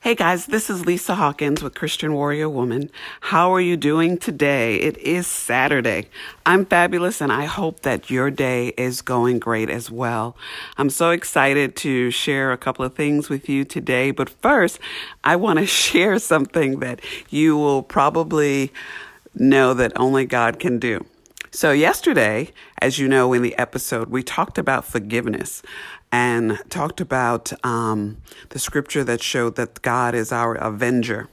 Hey guys, this is Lisa Hawkins with Christian Warrior Woman. How are you doing today? It is Saturday. I'm fabulous and I hope that your day is going great as well. I'm so excited to share a couple of things with you today, but first, I want to share something that you will probably know that only God can do. So, yesterday, as you know in the episode, we talked about forgiveness and talked about um, the scripture that showed that God is our avenger.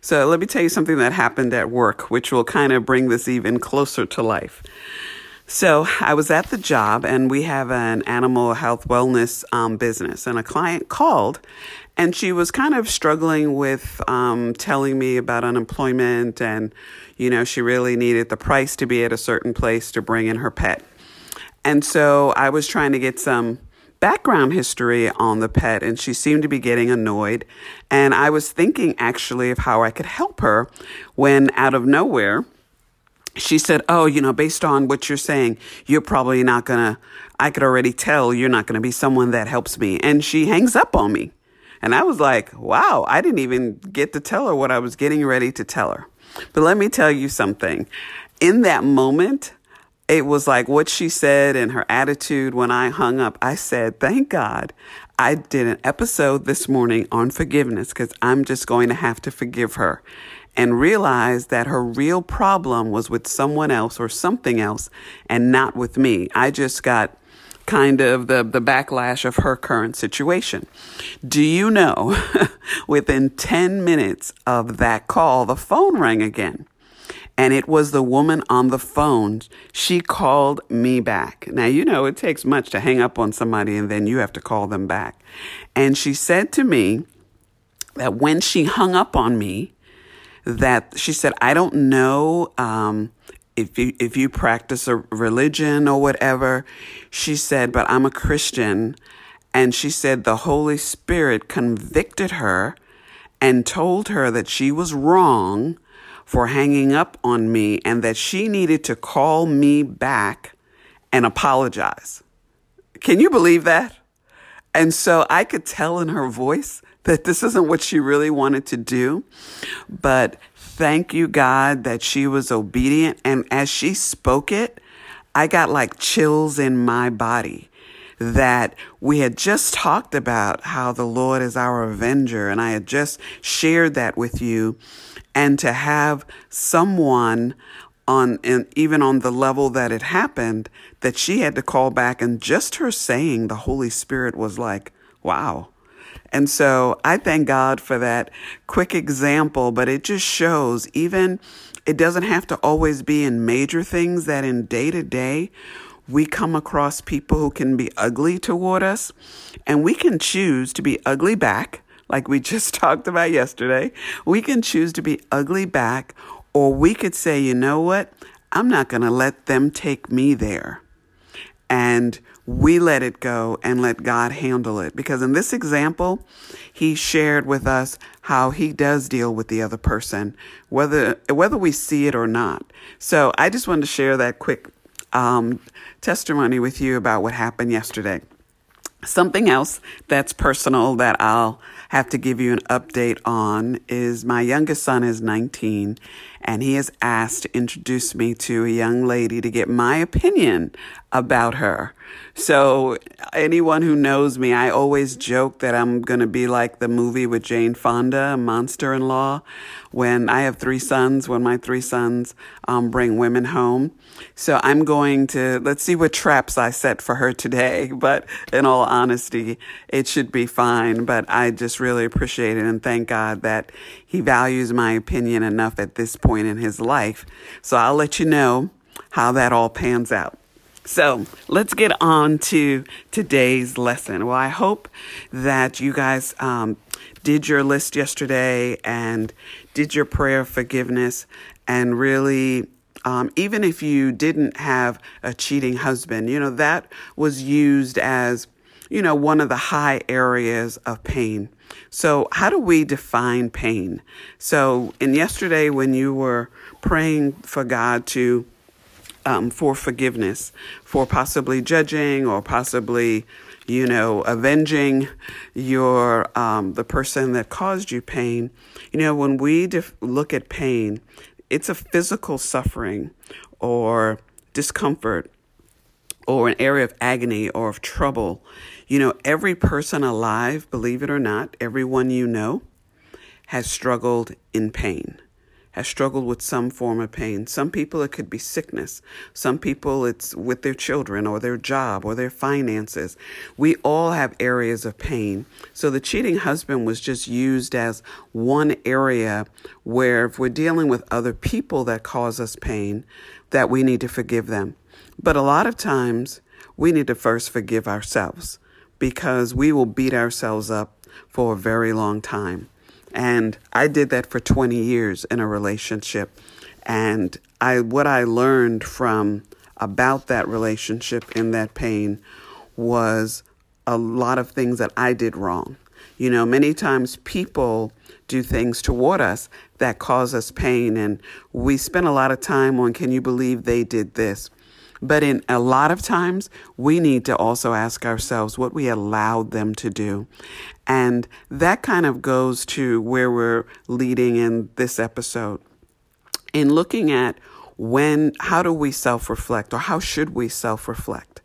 So, let me tell you something that happened at work, which will kind of bring this even closer to life. So, I was at the job, and we have an animal health wellness um, business, and a client called and she was kind of struggling with um, telling me about unemployment and you know she really needed the price to be at a certain place to bring in her pet and so i was trying to get some background history on the pet and she seemed to be getting annoyed and i was thinking actually of how i could help her when out of nowhere she said, Oh, you know, based on what you're saying, you're probably not gonna, I could already tell you're not gonna be someone that helps me. And she hangs up on me. And I was like, wow, I didn't even get to tell her what I was getting ready to tell her. But let me tell you something. In that moment, it was like what she said and her attitude when I hung up. I said, thank God I did an episode this morning on forgiveness because I'm just going to have to forgive her and realize that her real problem was with someone else or something else and not with me. I just got kind of the, the backlash of her current situation. Do you know, within 10 minutes of that call, the phone rang again. And it was the woman on the phone. She called me back. Now, you know, it takes much to hang up on somebody and then you have to call them back. And she said to me that when she hung up on me, that she said, I don't know um, if you if you practice a religion or whatever she said but i'm a christian and she said the holy spirit convicted her and told her that she was wrong for hanging up on me and that she needed to call me back and apologize can you believe that and so i could tell in her voice that this isn't what she really wanted to do but thank you, God, that she was obedient. And as she spoke it, I got like chills in my body that we had just talked about how the Lord is our avenger. And I had just shared that with you. And to have someone on, and even on the level that it happened, that she had to call back and just her saying the Holy Spirit was like, wow, and so I thank God for that quick example, but it just shows even it doesn't have to always be in major things that in day to day we come across people who can be ugly toward us and we can choose to be ugly back like we just talked about yesterday. We can choose to be ugly back or we could say, you know what? I'm not going to let them take me there. And we let it go and let God handle it. Because in this example, he shared with us how he does deal with the other person, whether whether we see it or not. So I just wanted to share that quick um, testimony with you about what happened yesterday. Something else that's personal that I'll have to give you an update on is my youngest son is 19 and he has asked to introduce me to a young lady to get my opinion about her. So, anyone who knows me, I always joke that I'm going to be like the movie with Jane Fonda, Monster in Law, when I have three sons, when my three sons um, bring women home. So, I'm going to, let's see what traps I set for her today. But in all honesty, it should be fine. But I just really appreciate it and thank God that He values my opinion enough at this point in His life. So, I'll let you know how that all pans out. So let's get on to today's lesson. Well, I hope that you guys um, did your list yesterday and did your prayer of forgiveness and really. Um, even if you didn't have a cheating husband, you know, that was used as, you know, one of the high areas of pain. So, how do we define pain? So, in yesterday, when you were praying for God to um, for forgiveness, for possibly judging or possibly, you know, avenging your um, the person that caused you pain. You know, when we def- look at pain, it's a physical suffering or discomfort or an area of agony or of trouble. You know, every person alive, believe it or not, everyone you know has struggled in pain has struggled with some form of pain. Some people it could be sickness. Some people it's with their children or their job or their finances. We all have areas of pain. So the cheating husband was just used as one area where if we're dealing with other people that cause us pain, that we need to forgive them. But a lot of times we need to first forgive ourselves because we will beat ourselves up for a very long time. And I did that for 20 years in a relationship. And I what I learned from about that relationship and that pain was a lot of things that I did wrong. You know, many times people do things toward us that cause us pain and we spend a lot of time on can you believe they did this? But in a lot of times, we need to also ask ourselves what we allowed them to do. And that kind of goes to where we're leading in this episode. In looking at when, how do we self reflect or how should we self reflect?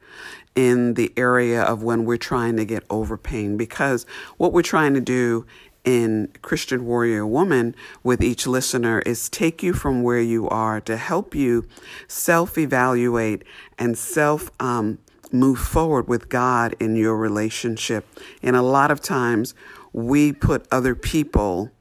in the area of when we're trying to get over pain because what we're trying to do in Christian Warrior Woman with each listener is take you from where you are to help you self evaluate and self um, move forward with God in your relationship. And a lot of times we put other people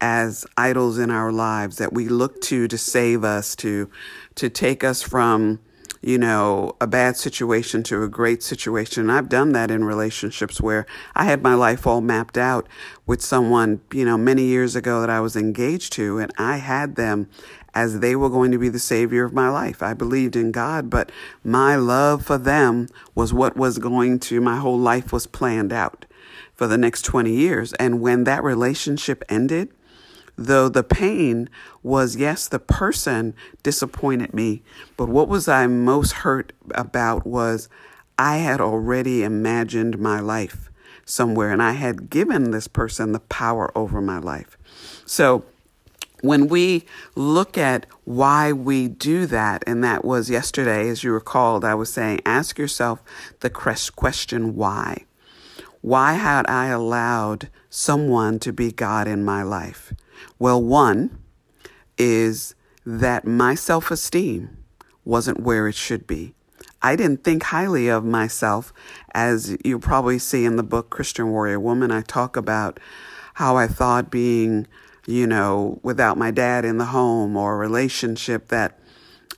as idols in our lives that we look to to save us, to to take us from you know, a bad situation to a great situation. I've done that in relationships where I had my life all mapped out with someone, you know, many years ago that I was engaged to, and I had them as they were going to be the savior of my life. I believed in God, but my love for them was what was going to, my whole life was planned out for the next 20 years. And when that relationship ended, though the pain was yes, the person disappointed me, but what was I most hurt about was I had already imagined my life somewhere and I had given this person the power over my life. So when we look at why we do that, and that was yesterday, as you recalled, I was saying, ask yourself the question why. Why had I allowed someone to be God in my life? Well, one is that my self esteem wasn't where it should be. I didn't think highly of myself, as you probably see in the book Christian Warrior Woman. I talk about how I thought being, you know, without my dad in the home or a relationship that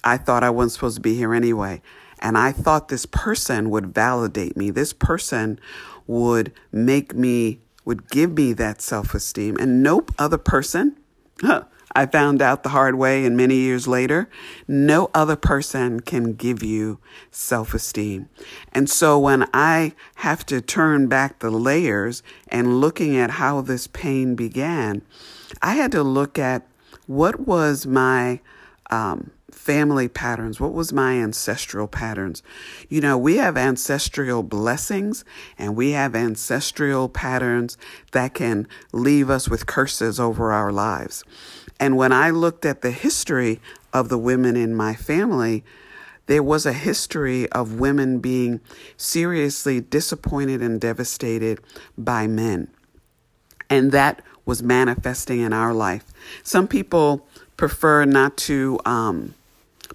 I thought I wasn't supposed to be here anyway. And I thought this person would validate me. This person would make me would give me that self esteem. And no other person, huh, I found out the hard way and many years later, no other person can give you self esteem. And so when I have to turn back the layers and looking at how this pain began, I had to look at what was my um, family patterns? What was my ancestral patterns? You know, we have ancestral blessings and we have ancestral patterns that can leave us with curses over our lives. And when I looked at the history of the women in my family, there was a history of women being seriously disappointed and devastated by men. And that was manifesting in our life. Some people prefer not to um,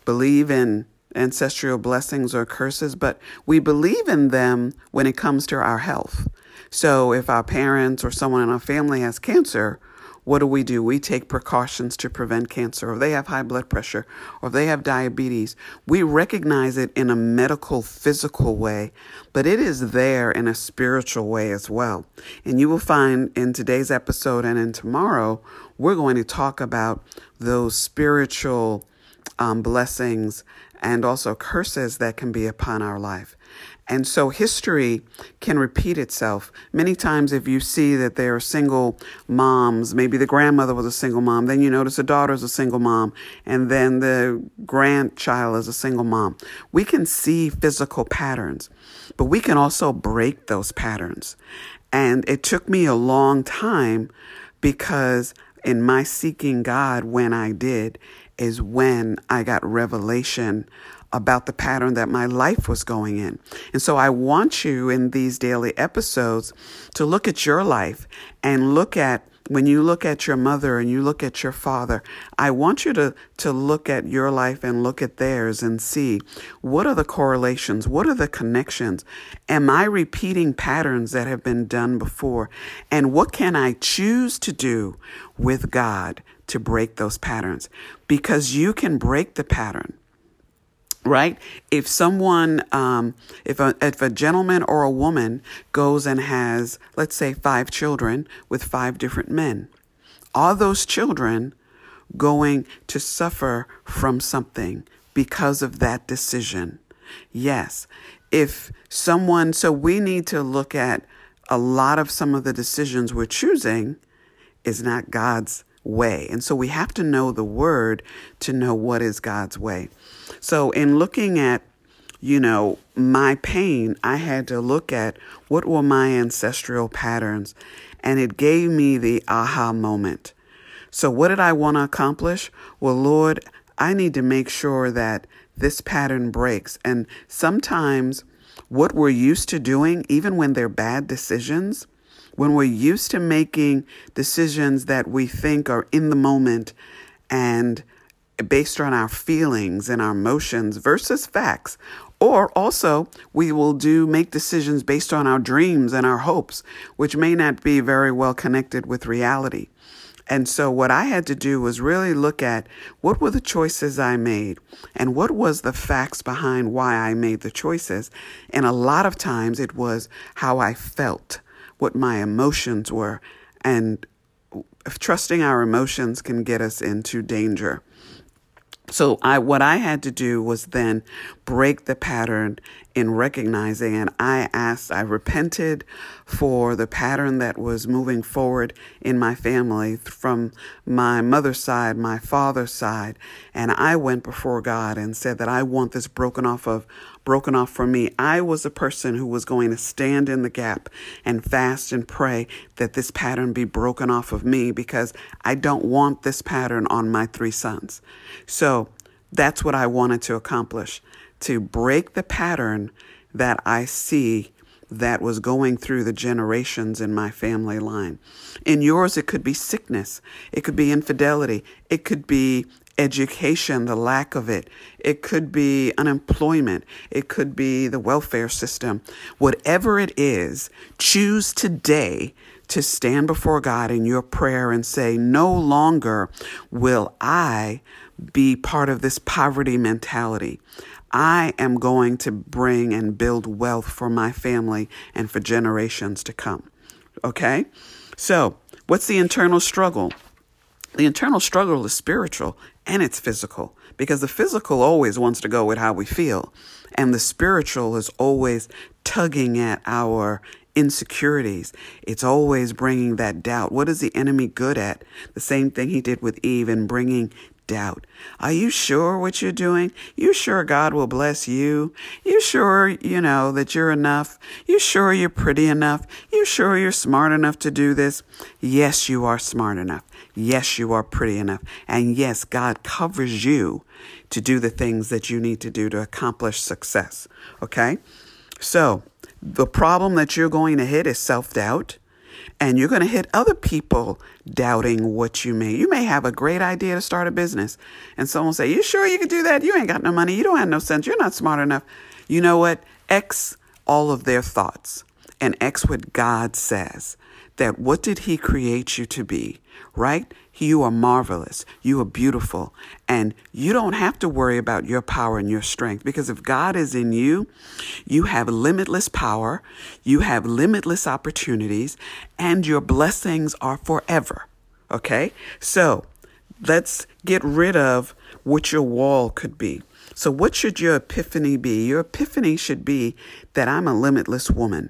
believe in ancestral blessings or curses, but we believe in them when it comes to our health. So if our parents or someone in our family has cancer, what do we do? We take precautions to prevent cancer, or they have high blood pressure, or they have diabetes. We recognize it in a medical, physical way, but it is there in a spiritual way as well. And you will find in today's episode and in tomorrow, we're going to talk about those spiritual um, blessings and also curses that can be upon our life. And so history can repeat itself. Many times, if you see that there are single moms, maybe the grandmother was a single mom, then you notice the daughter is a single mom, and then the grandchild is a single mom. We can see physical patterns. but we can also break those patterns. And it took me a long time because in my seeking God, when I did, is when I got revelation about the pattern that my life was going in. And so I want you in these daily episodes to look at your life and look at when you look at your mother and you look at your father, I want you to, to look at your life and look at theirs and see what are the correlations? What are the connections? Am I repeating patterns that have been done before? And what can I choose to do with God to break those patterns? Because you can break the pattern right? If someone, um, if a if a gentleman or a woman goes and has, let's say, five children with five different men, are those children going to suffer from something because of that decision? Yes. If someone, so we need to look at a lot of some of the decisions we're choosing is not God's way. And so we have to know the word to know what is God's way. So in looking at, you know, my pain, I had to look at what were my ancestral patterns and it gave me the aha moment. So what did I want to accomplish? Well, Lord, I need to make sure that this pattern breaks. And sometimes what we're used to doing, even when they're bad decisions, when we're used to making decisions that we think are in the moment and based on our feelings and our emotions versus facts. Or also, we will do make decisions based on our dreams and our hopes, which may not be very well connected with reality. And so, what I had to do was really look at what were the choices I made and what was the facts behind why I made the choices. And a lot of times it was how I felt what my emotions were. And trusting our emotions can get us into danger. So I what I had to do was then break the pattern in recognizing and I asked I repented for the pattern that was moving forward in my family from my mother's side, my father's side, and I went before God and said that I want this broken off of broken off from me. I was a person who was going to stand in the gap and fast and pray that this pattern be broken off of me because I don't want this pattern on my three sons. So that's what I wanted to accomplish to break the pattern that I see that was going through the generations in my family line. In yours, it could be sickness, it could be infidelity, it could be education, the lack of it. It could be unemployment. It could be the welfare system. Whatever it is, choose today to stand before God in your prayer and say, No longer will I be part of this poverty mentality. I am going to bring and build wealth for my family and for generations to come. Okay? So, what's the internal struggle? The internal struggle is spiritual and it's physical because the physical always wants to go with how we feel, and the spiritual is always tugging at our insecurities. It's always bringing that doubt. What is the enemy good at? The same thing he did with Eve in bringing doubt. Are you sure what you're doing? You sure God will bless you? You sure, you know, that you're enough? You sure you're pretty enough? You sure you're smart enough to do this? Yes, you are smart enough. Yes, you are pretty enough. And yes, God covers you to do the things that you need to do to accomplish success. Okay? So, the problem that you're going to hit is self doubt and you're going to hit other people doubting what you may. You may have a great idea to start a business, and someone say, "You sure you can do that? You ain't got no money. You don't have no sense. You're not smart enough." You know what? X all of their thoughts and X what God says. That what did He create you to be? Right? You are marvelous. You are beautiful. And you don't have to worry about your power and your strength because if God is in you, you have limitless power, you have limitless opportunities, and your blessings are forever. Okay? So let's get rid of what your wall could be. So, what should your epiphany be? Your epiphany should be that I'm a limitless woman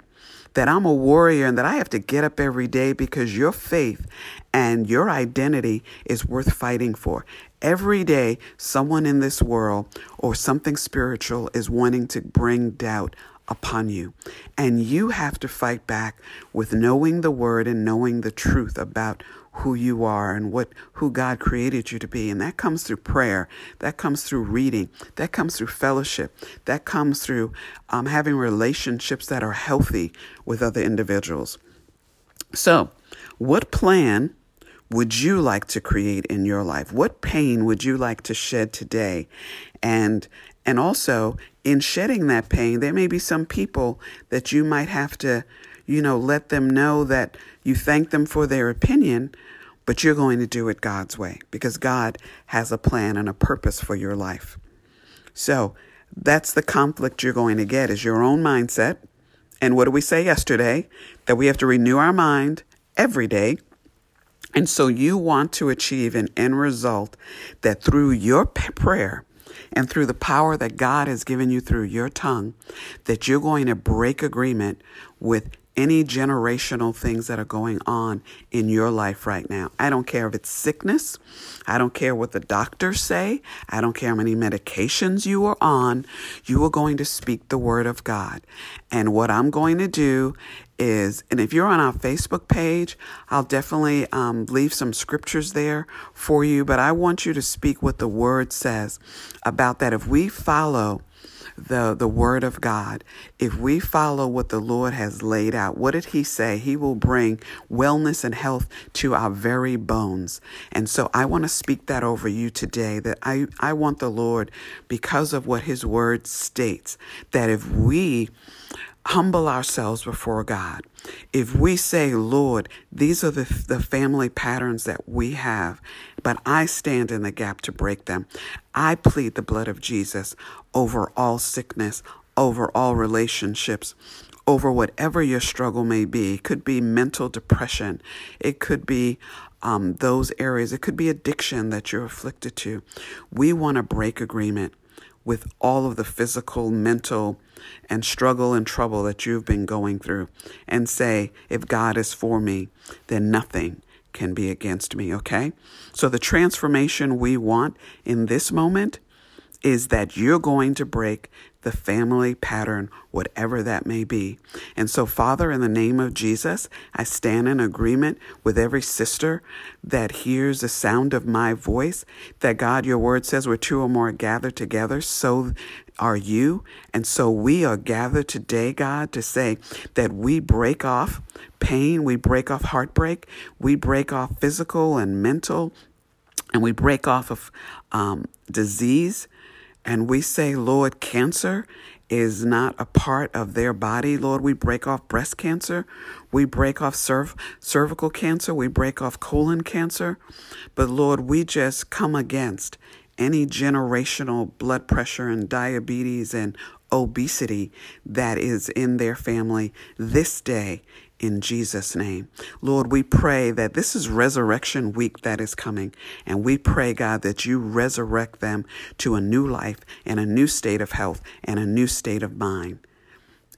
that I'm a warrior and that I have to get up every day because your faith and your identity is worth fighting for. Every day, someone in this world or something spiritual is wanting to bring doubt upon you. And you have to fight back with knowing the word and knowing the truth about who you are and what who God created you to be. And that comes through prayer. That comes through reading. That comes through fellowship. That comes through um, having relationships that are healthy with other individuals. So what plan would you like to create in your life? What pain would you like to shed today? And and also in shedding that pain, there may be some people that you might have to, you know, let them know that you thank them for their opinion, but you're going to do it God's way because God has a plan and a purpose for your life. So, that's the conflict you're going to get is your own mindset. And what did we say yesterday? That we have to renew our mind every day and so you want to achieve an end result that through your prayer and through the power that God has given you through your tongue, that you're going to break agreement with any generational things that are going on in your life right now. I don't care if it's sickness. I don't care what the doctors say. I don't care how many medications you are on. You are going to speak the word of God. And what I'm going to do is, and if you're on our Facebook page, I'll definitely um, leave some scriptures there for you. But I want you to speak what the word says about that. If we follow the, the word of God, if we follow what the Lord has laid out, what did he say? He will bring wellness and health to our very bones. And so I want to speak that over you today that I, I want the Lord, because of what his word states, that if we humble ourselves before God, if we say, Lord, these are the, the family patterns that we have, but I stand in the gap to break them, I plead the blood of Jesus over all sickness, over all relationships, over whatever your struggle may be. It could be mental depression, it could be um, those areas, it could be addiction that you're afflicted to. We want to break agreement with all of the physical, mental, and struggle and trouble that you've been going through and say, if God is for me, then nothing can be against me, okay? So the transformation we want in this moment is that you're going to break the family pattern, whatever that may be. And so, Father, in the name of Jesus, I stand in agreement with every sister that hears the sound of my voice, that God, your word says, where two or more gathered together, so are you. And so we are gathered today, God, to say that we break off pain, we break off heartbreak, we break off physical and mental, and we break off of um, disease and we say, Lord, cancer is not a part of their body. Lord, we break off breast cancer. We break off cerv- cervical cancer. We break off colon cancer. But Lord, we just come against any generational blood pressure and diabetes and obesity that is in their family this day in Jesus' name. Lord, we pray that this is resurrection week that is coming. And we pray, God, that you resurrect them to a new life and a new state of health and a new state of mind.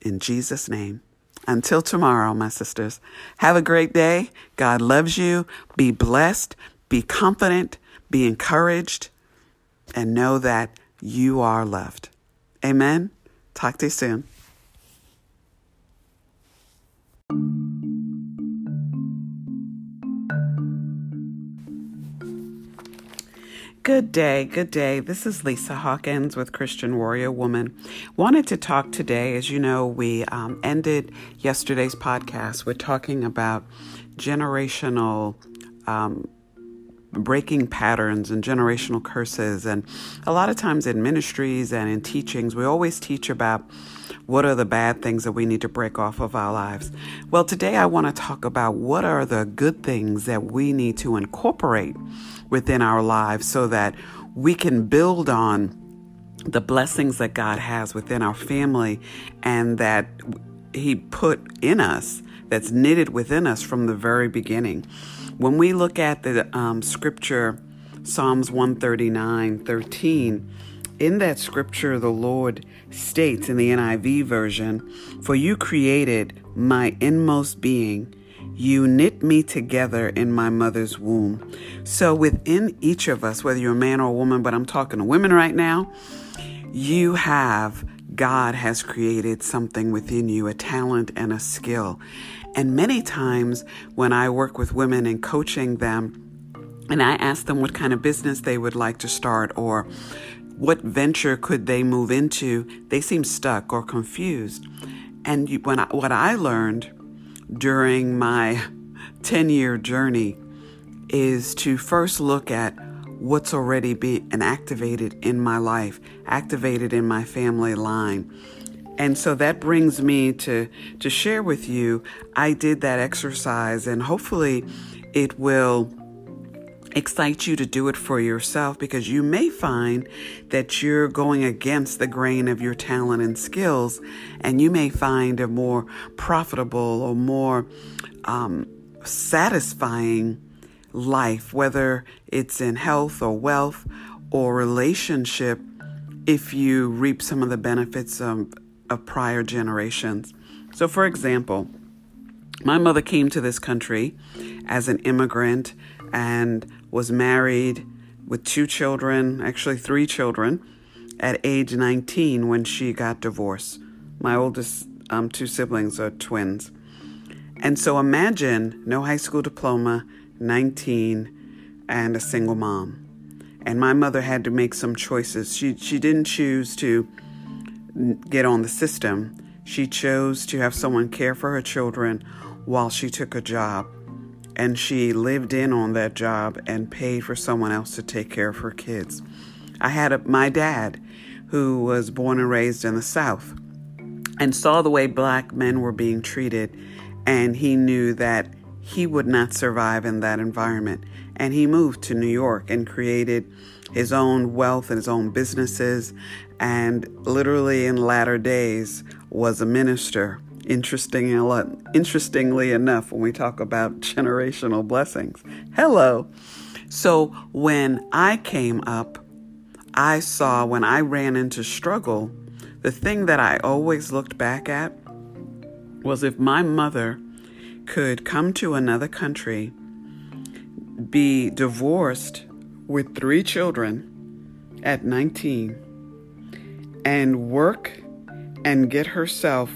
In Jesus' name. Until tomorrow, my sisters, have a great day. God loves you. Be blessed. Be confident. Be encouraged. And know that you are loved. Amen. Talk to you soon. Good day, good day. This is Lisa Hawkins with Christian Warrior Woman. Wanted to talk today, as you know, we um, ended yesterday's podcast. We're talking about generational um, breaking patterns and generational curses. And a lot of times in ministries and in teachings, we always teach about what are the bad things that we need to break off of our lives. Well, today I want to talk about what are the good things that we need to incorporate within our lives so that we can build on the blessings that God has within our family and that He put in us, that's knitted within us from the very beginning. When we look at the um, scripture, Psalms 139 13, in that scripture, the Lord states in the NIV version, For you created my inmost being. You knit me together in my mother's womb. So, within each of us, whether you're a man or a woman, but I'm talking to women right now, you have God has created something within you, a talent and a skill. And many times when I work with women and coaching them, and I ask them what kind of business they would like to start or what venture could they move into, they seem stuck or confused. And when I, what I learned during my 10 year journey is to first look at what's already been activated in my life, activated in my family line. And so that brings me to, to share with you. I did that exercise, and hopefully, it will excite you to do it for yourself because you may find that you're going against the grain of your talent and skills, and you may find a more profitable or more um, satisfying life, whether it's in health or wealth or relationship, if you reap some of the benefits of, of prior generations. So, for example, my mother came to this country as an immigrant and was married with two children, actually three children, at age 19 when she got divorced. My oldest um, two siblings are twins. And so imagine no high school diploma, 19, and a single mom. And my mother had to make some choices. She, she didn't choose to get on the system, she chose to have someone care for her children while she took a job. And she lived in on that job and paid for someone else to take care of her kids. I had a, my dad, who was born and raised in the South, and saw the way black men were being treated, and he knew that he would not survive in that environment. And he moved to New York and created his own wealth and his own businesses, and literally in latter days was a minister. Interesting, interestingly enough, when we talk about generational blessings. Hello. So when I came up, I saw when I ran into struggle, the thing that I always looked back at was if my mother could come to another country, be divorced with three children at 19, and work and get herself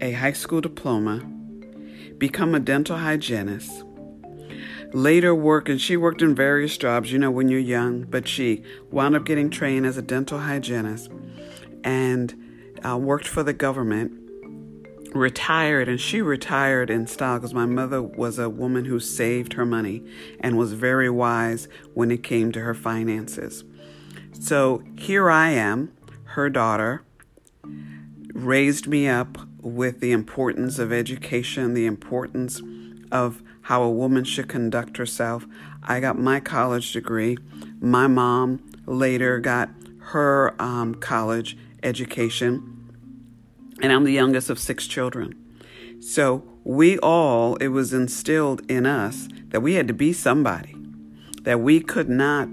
a high school diploma, become a dental hygienist, later work, and she worked in various jobs, you know, when you're young, but she wound up getting trained as a dental hygienist and uh, worked for the government retired and she retired in style because my mother was a woman who saved her money and was very wise when it came to her finances. So here I am, her daughter, raised me up with the importance of education, the importance of how a woman should conduct herself. I got my college degree. My mom later got her um, college education and I'm the youngest of six children. So we all, it was instilled in us that we had to be somebody, that we could not,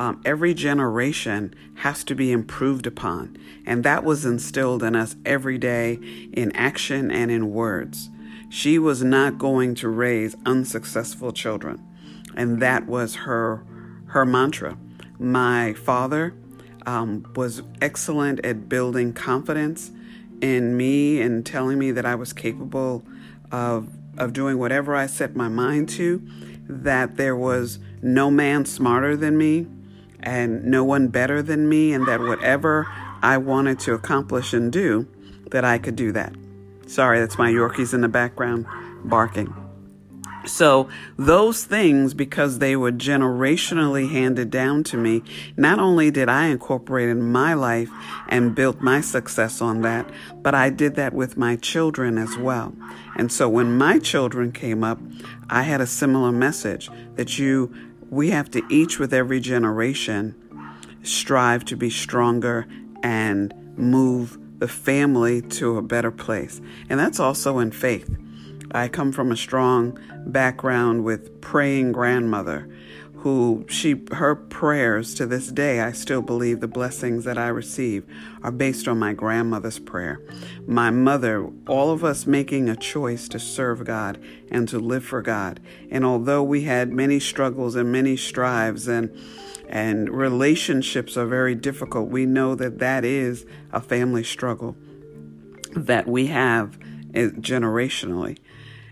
um, every generation has to be improved upon. And that was instilled in us every day in action and in words. She was not going to raise unsuccessful children. And that was her, her mantra. My father um, was excellent at building confidence in me and telling me that I was capable of of doing whatever I set my mind to, that there was no man smarter than me and no one better than me, and that whatever I wanted to accomplish and do, that I could do that. Sorry, that's my Yorkies in the background barking. So, those things, because they were generationally handed down to me, not only did I incorporate in my life and built my success on that, but I did that with my children as well. And so, when my children came up, I had a similar message that you, we have to each with every generation strive to be stronger and move the family to a better place. And that's also in faith. I come from a strong background with praying grandmother who she her prayers to this day I still believe the blessings that I receive are based on my grandmother's prayer. My mother, all of us making a choice to serve God and to live for God. And although we had many struggles and many strives and and relationships are very difficult, we know that that is a family struggle that we have eh, generationally.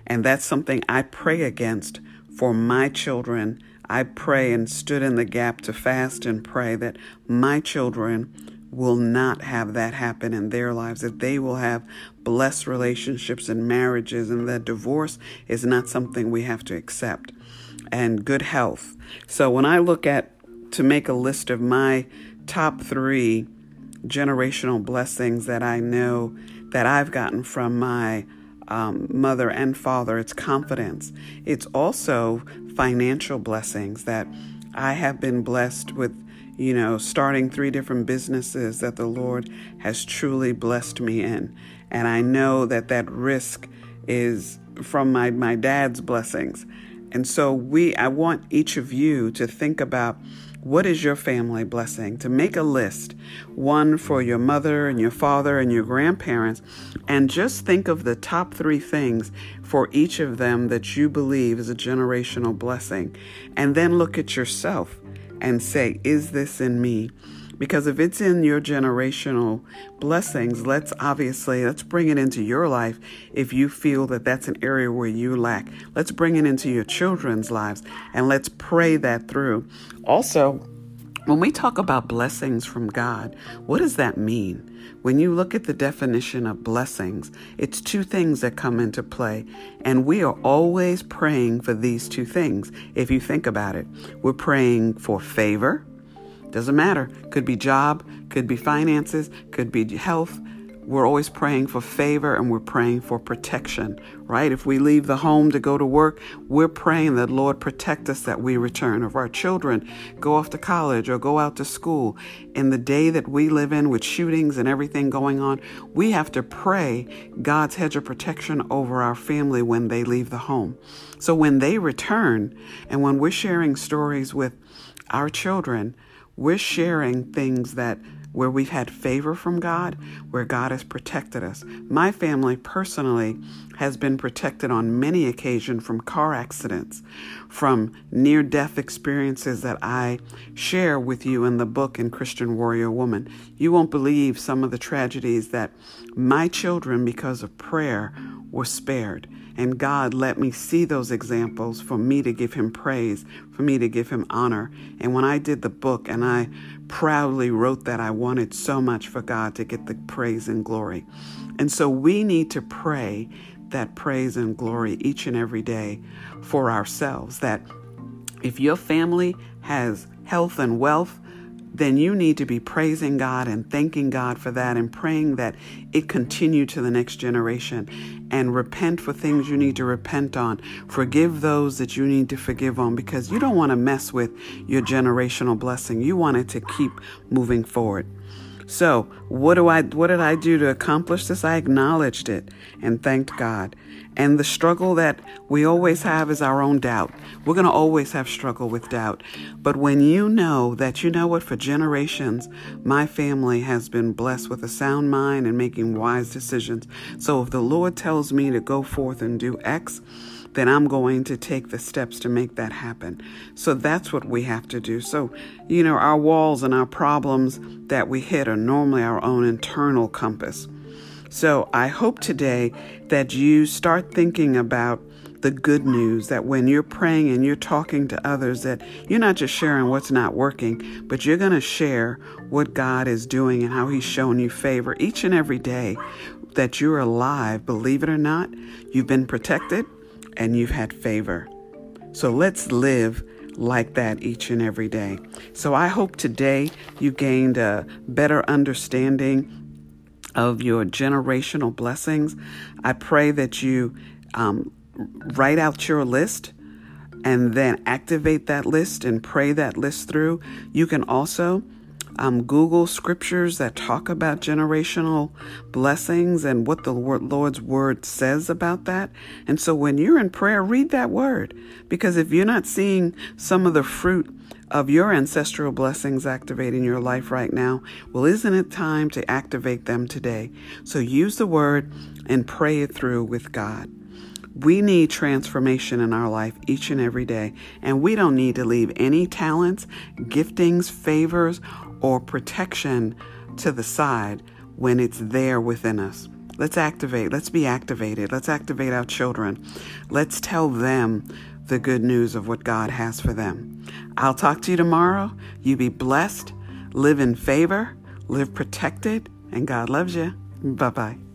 And that's something I pray against for my children I pray and stood in the gap to fast and pray that my children will not have that happen in their lives, that they will have blessed relationships and marriages, and that divorce is not something we have to accept, and good health. So when I look at to make a list of my top three generational blessings that I know that I've gotten from my um, mother and father, it's confidence. It's also financial blessings that I have been blessed with, you know, starting three different businesses that the Lord has truly blessed me in. And I know that that risk is from my, my dad's blessings. And so we I want each of you to think about what is your family blessing? To make a list, one for your mother and your father and your grandparents, and just think of the top three things for each of them that you believe is a generational blessing. And then look at yourself and say, Is this in me? Because if it's in your generational blessings, let's obviously let's bring it into your life if you feel that that's an area where you lack. Let's bring it into your children's lives and let's pray that through. Also, when we talk about blessings from God, what does that mean? When you look at the definition of blessings, it's two things that come into play, and we are always praying for these two things. If you think about it, we're praying for favor, doesn't matter, could be job, could be finances, could be health, we're always praying for favor and we're praying for protection, right? If we leave the home to go to work, we're praying that Lord protect us that we return. If our children go off to college or go out to school, in the day that we live in with shootings and everything going on, we have to pray God's hedge of protection over our family when they leave the home. So when they return and when we're sharing stories with our children, we're sharing things that where we've had favor from God, where God has protected us. My family personally has been protected on many occasions from car accidents, from near death experiences that I share with you in the book in Christian Warrior Woman. You won't believe some of the tragedies that my children, because of prayer, were spared. And God let me see those examples for me to give him praise, for me to give him honor. And when I did the book and I proudly wrote that, I wanted so much for God to get the praise and glory. And so we need to pray that praise and glory each and every day for ourselves. That if your family has health and wealth, then you need to be praising God and thanking God for that and praying that it continue to the next generation and repent for things you need to repent on. Forgive those that you need to forgive on because you don't want to mess with your generational blessing. You want it to keep moving forward. So, what do I what did I do to accomplish this? I acknowledged it and thanked God. And the struggle that we always have is our own doubt. We're going to always have struggle with doubt. But when you know that you know what for generations my family has been blessed with a sound mind and making wise decisions. So if the Lord tells me to go forth and do X, then I'm going to take the steps to make that happen. So that's what we have to do. So, you know, our walls and our problems that we hit are normally our own internal compass. So I hope today that you start thinking about the good news that when you're praying and you're talking to others that you're not just sharing what's not working but you're going to share what God is doing and how he's shown you favor each and every day that you're alive believe it or not you've been protected and you've had favor. So let's live like that each and every day. So I hope today you gained a better understanding of your generational blessings. I pray that you um, write out your list and then activate that list and pray that list through. You can also um, Google scriptures that talk about generational blessings and what the Lord's word says about that. And so when you're in prayer, read that word because if you're not seeing some of the fruit of your ancestral blessings activating your life right now, well, isn't it time to activate them today? So use the word and pray it through with God. We need transformation in our life each and every day, and we don't need to leave any talents, giftings, favors, or protection to the side when it's there within us. Let's activate. Let's be activated. Let's activate our children. Let's tell them the good news of what God has for them. I'll talk to you tomorrow. You be blessed, live in favor, live protected, and God loves you. Bye bye.